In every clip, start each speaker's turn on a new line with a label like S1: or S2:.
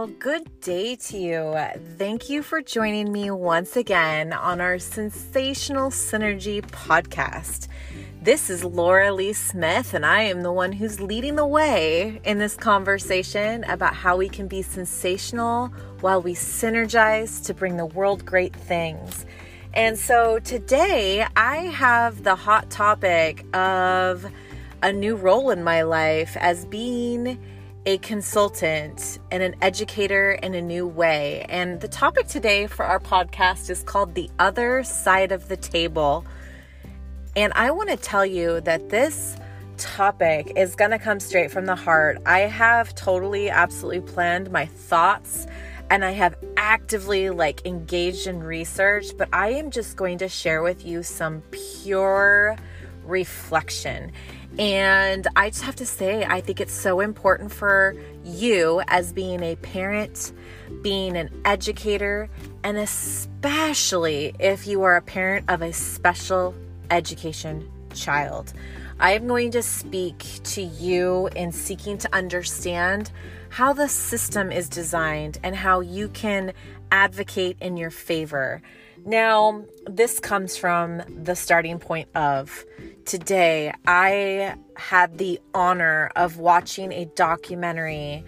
S1: Well, good day to you. Thank you for joining me once again on our Sensational Synergy podcast. This is Laura Lee Smith, and I am the one who's leading the way in this conversation about how we can be sensational while we synergize to bring the world great things. And so today I have the hot topic of a new role in my life as being a consultant and an educator in a new way. And the topic today for our podcast is called The Other Side of the Table. And I want to tell you that this topic is going to come straight from the heart. I have totally, absolutely planned my thoughts and I have actively like engaged in research, but I am just going to share with you some pure reflection. And I just have to say, I think it's so important for you as being a parent, being an educator, and especially if you are a parent of a special education child. I am going to speak to you in seeking to understand how the system is designed and how you can advocate in your favor. Now, this comes from the starting point of today. I had the honor of watching a documentary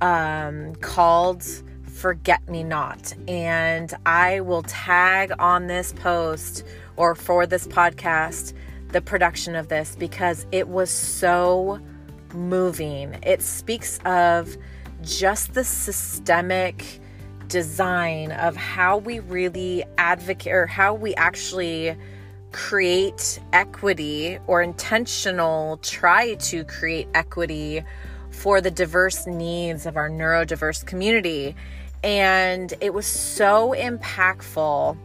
S1: um, called Forget Me Not. And I will tag on this post or for this podcast the production of this because it was so moving. It speaks of just the systemic design of how we really advocate or how we actually create equity or intentional try to create equity for the diverse needs of our neurodiverse community. And it was so impactful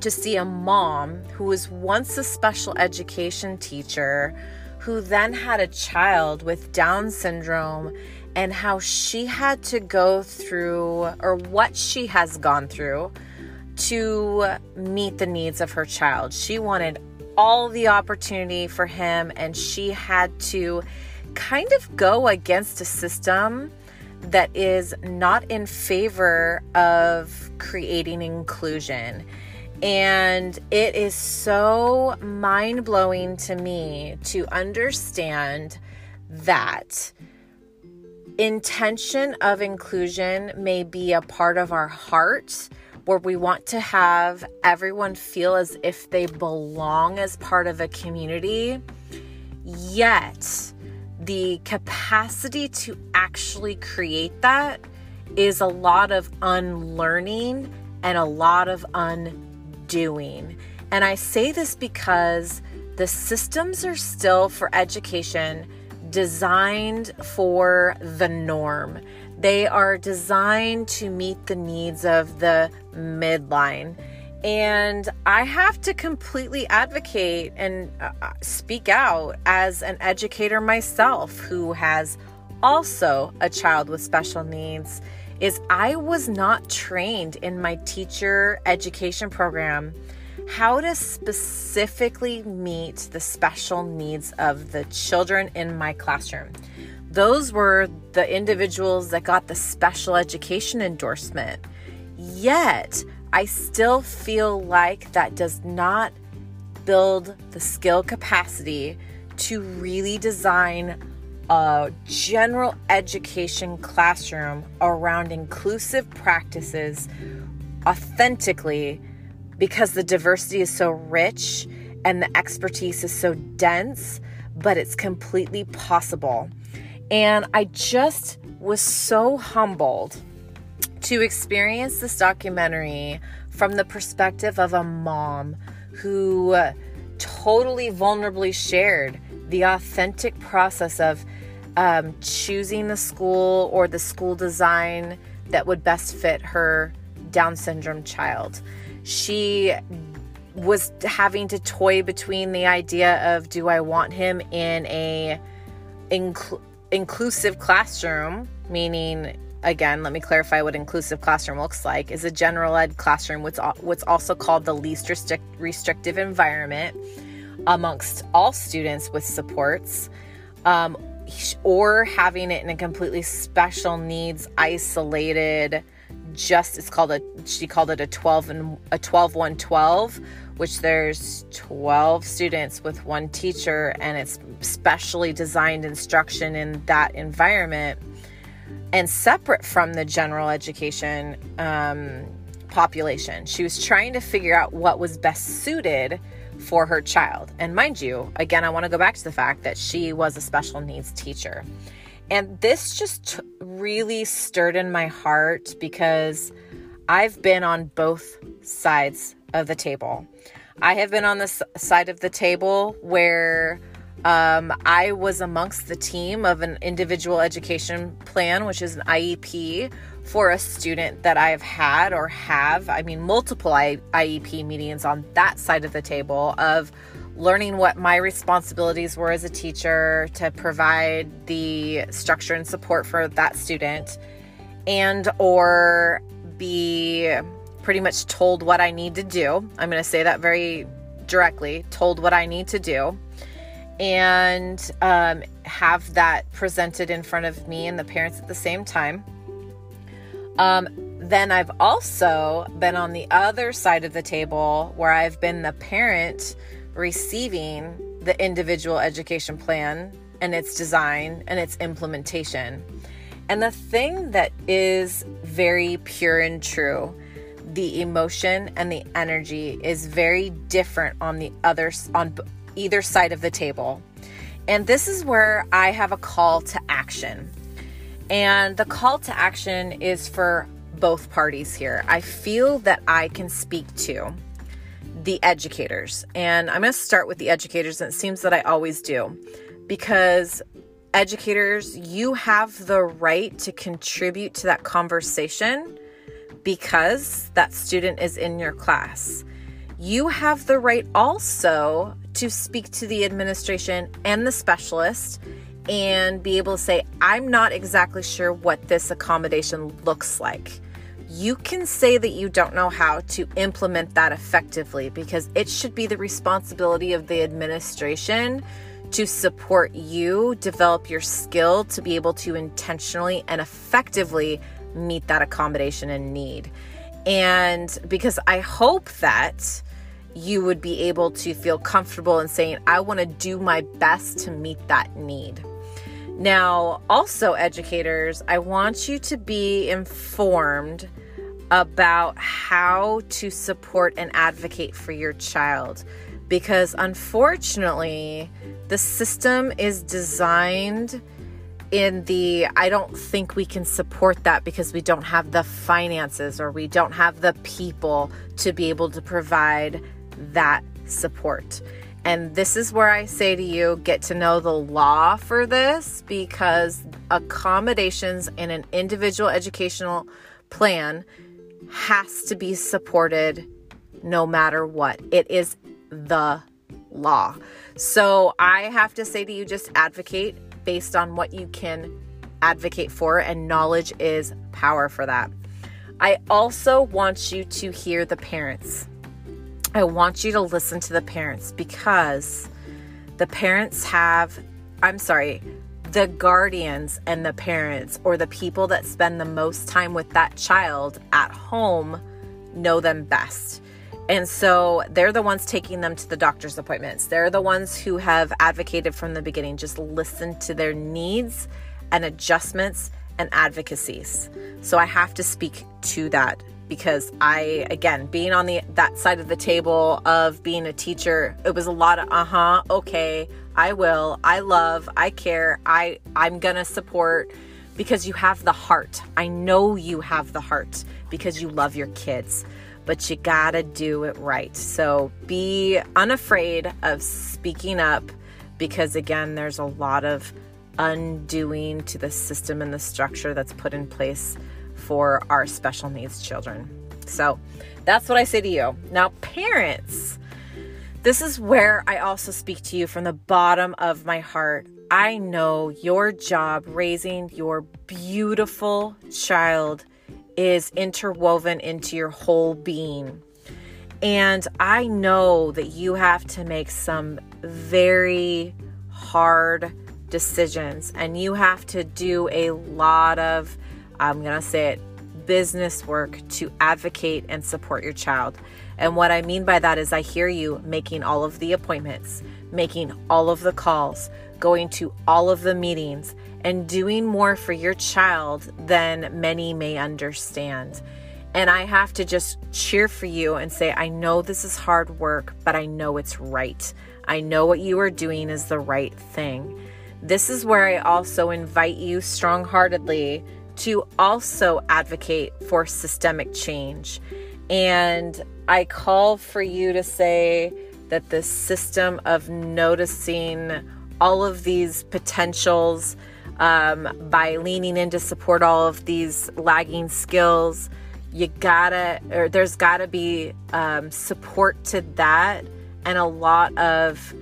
S1: to see a mom who was once a special education teacher who then had a child with Down syndrome and how she had to go through, or what she has gone through, to meet the needs of her child. She wanted all the opportunity for him, and she had to kind of go against a system that is not in favor of creating inclusion. And it is so mind blowing to me to understand that intention of inclusion may be a part of our heart where we want to have everyone feel as if they belong as part of a community, yet the capacity to actually create that is a lot of unlearning and a lot of undoing. And I say this because the systems are still for education designed for the norm. They are designed to meet the needs of the midline. And I have to completely advocate and uh, uh, speak out as an educator myself who has also a child with special needs is I was not trained in my teacher education program how to specifically meet the special needs of the children in my classroom. Those were the individuals that got the special education endorsement. Yet, I still feel like that does not build the skill capacity to really design a general education classroom around inclusive practices authentically because the diversity is so rich and the expertise is so dense, but it's completely possible. And I just was so humbled to experience this documentary from the perspective of a mom who totally vulnerably shared the authentic process of um, choosing the school or the school design that would best fit her Down syndrome child. She was having to toy between the idea of do I want him in a inclusive classroom, meaning again, let me clarify what inclusive classroom looks like is a general ed classroom what's what's also called the least restrict, restrictive environment amongst all students with supports um, or having it in a completely special needs isolated just it's called a she called it a 12 and a 12 1 12 which there's 12 students with one teacher and it's specially designed instruction in that environment. And separate from the general education um, population she was trying to figure out what was best suited for her child. And mind you again i want to go back to the fact that she was a special needs teacher. And this just really stirred in my heart because I've been on both sides of the table. I have been on the side of the table where um, I was amongst the team of an individual education plan, which is an IEP for a student that I've had or have, I mean, multiple IEP meetings on that side of the table of learning what my responsibilities were as a teacher to provide the structure and support for that student and or be pretty much told what I need to do. I'm going to say that very directly, told what I need to do and um, have that presented in front of me and the parents at the same time. Um, then I've also been on the other side of the table where I've been the parent receiving the individual education plan and its design and its implementation. And the thing that is very pure and true, the emotion and the energy is very different on the other on either side of the table. And this is where I have a call to action. And the call to action is for both parties here. I feel that I can speak to the educators. And I'm going to start with the educators, and it seems that I always do because educators, you have the right to contribute to that conversation because that student is in your class. You have the right also to speak to the administration and the specialist and be able to say, I'm not exactly sure what this accommodation looks like you can say that you don't know how to implement that effectively because it should be the responsibility of the administration to support you develop your skill to be able to intentionally and effectively meet that accommodation and need. And because I hope that you would be able to feel comfortable in saying, I want to do my best to meet that need. Now, also, educators, I want you to be informed about how to support and advocate for your child because unfortunately, the system is designed in the I don't think we can support that because we don't have the finances or we don't have the people to be able to provide that support. And this is where I say to you get to know the law for this because accommodations in an individual educational plan has to be supported no matter what. It is the law. So I have to say to you just advocate based on what you can advocate for, and knowledge is power for that. I also want you to hear the parents. I want you to listen to the parents because the parents have, I'm sorry, the guardians and the parents or the people that spend the most time with that child at home know them best. And so they're the ones taking them to the doctor's appointments. They're the ones who have advocated from the beginning. Just listen to their needs and adjustments and advocacies. So I have to speak to that because I again being on the that side of the table of being a teacher, it was a lot of uh-huh, okay, I will, I love, I care, I I'm going to support because you have the heart. I know you have the heart because you love your kids, but you got to do it right. So be unafraid of speaking up because again, there's a lot of undoing to the system and the structure that's put in place for our special needs children. So that's what I say to you. Now, parents, this is where I also speak to you from the bottom of my heart. I know your job raising your beautiful child is interwoven into your whole being. And I know that you have to make some very hard decisions and you have to do a lot of, I'm going to say it, business work to advocate and support your child. And what I mean by that is, I hear you making all of the appointments, making all of the calls, going to all of the meetings, and doing more for your child than many may understand. And I have to just cheer for you and say, I know this is hard work, but I know it's right. I know what you are doing is the right thing. This is where I also invite you strong heartedly to also advocate for systemic change. And I call for you to say that the system of noticing all of these potentials um, by leaning in to support all of these lagging skills, you gotta, or there's gotta be um, support to that and a lot of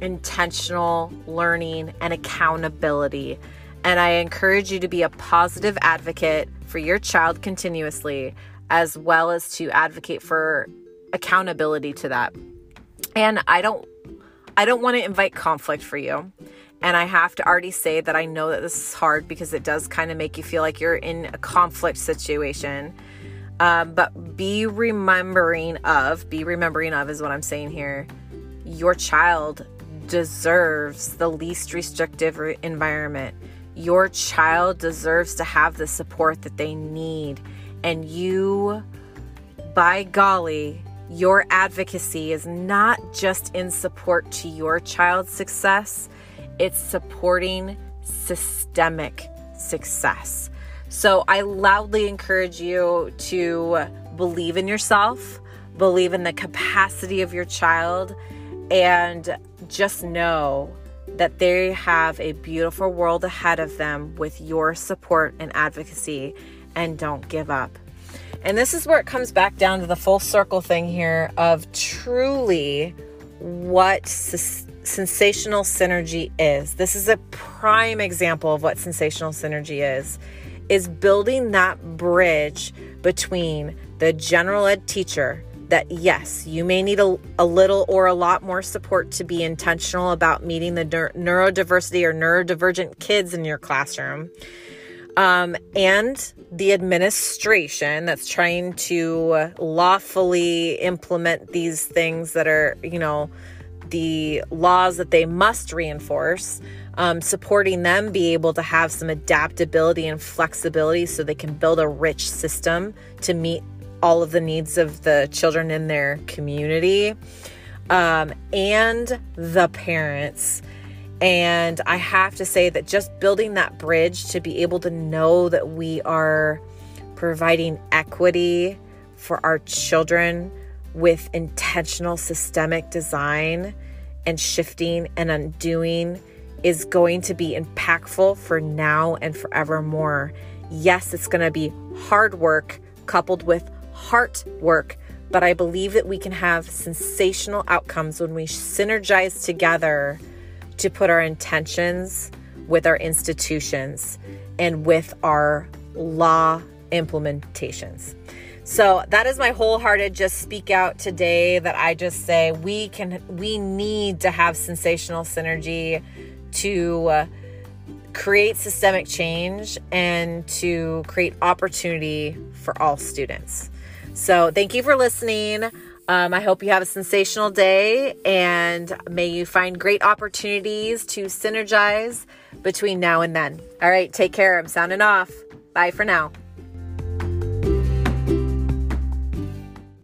S1: intentional learning and accountability. And I encourage you to be a positive advocate for your child continuously, as well as to advocate for accountability to that. And I don't I don't want to invite conflict for you. And I have to already say that I know that this is hard because it does kind of make you feel like you're in a conflict situation. Um, but be remembering of, be remembering of is what I'm saying here. Your child deserves the least restrictive environment. Your child deserves to have the support that they need. And you, by golly, your advocacy is not just in support to your child's success, it's supporting systemic success. So I loudly encourage you to believe in yourself, believe in the capacity of your child, and just know that they have a beautiful world ahead of them with your support and advocacy, and don't give up. And this is where it comes back down to the full circle thing here of truly what s- sensational synergy is. This is a prime example of what sensational synergy is is building that bridge between the general ed teacher that yes, you may need a, a little or a lot more support to be intentional about meeting the neurodiversity or neurodivergent kids in your classroom. Um, and the administration that's trying to lawfully implement these things that are, you know, the laws that they must reinforce, um, supporting them be able to have some adaptability and flexibility so they can build a rich system to meet all of the needs of the children in their community um, and the parents. And I have to say that just building that bridge to be able to know that we are providing equity for our children with intentional systemic design and shifting and undoing is going to be impactful for now and forevermore. Yes, it's going to be hard work coupled with heart work, but I believe that we can have sensational outcomes when we synergize together to put our intentions with our institutions and with our law implementations. So that is my wholehearted just speak out today that I just say we can we need to have sensational synergy to uh, create systemic change and to create opportunity for all students. So, thank you for listening. Um, I hope you have a sensational day and may you find great opportunities to synergize between now and then. All right, take care. I'm sounding off. Bye for now.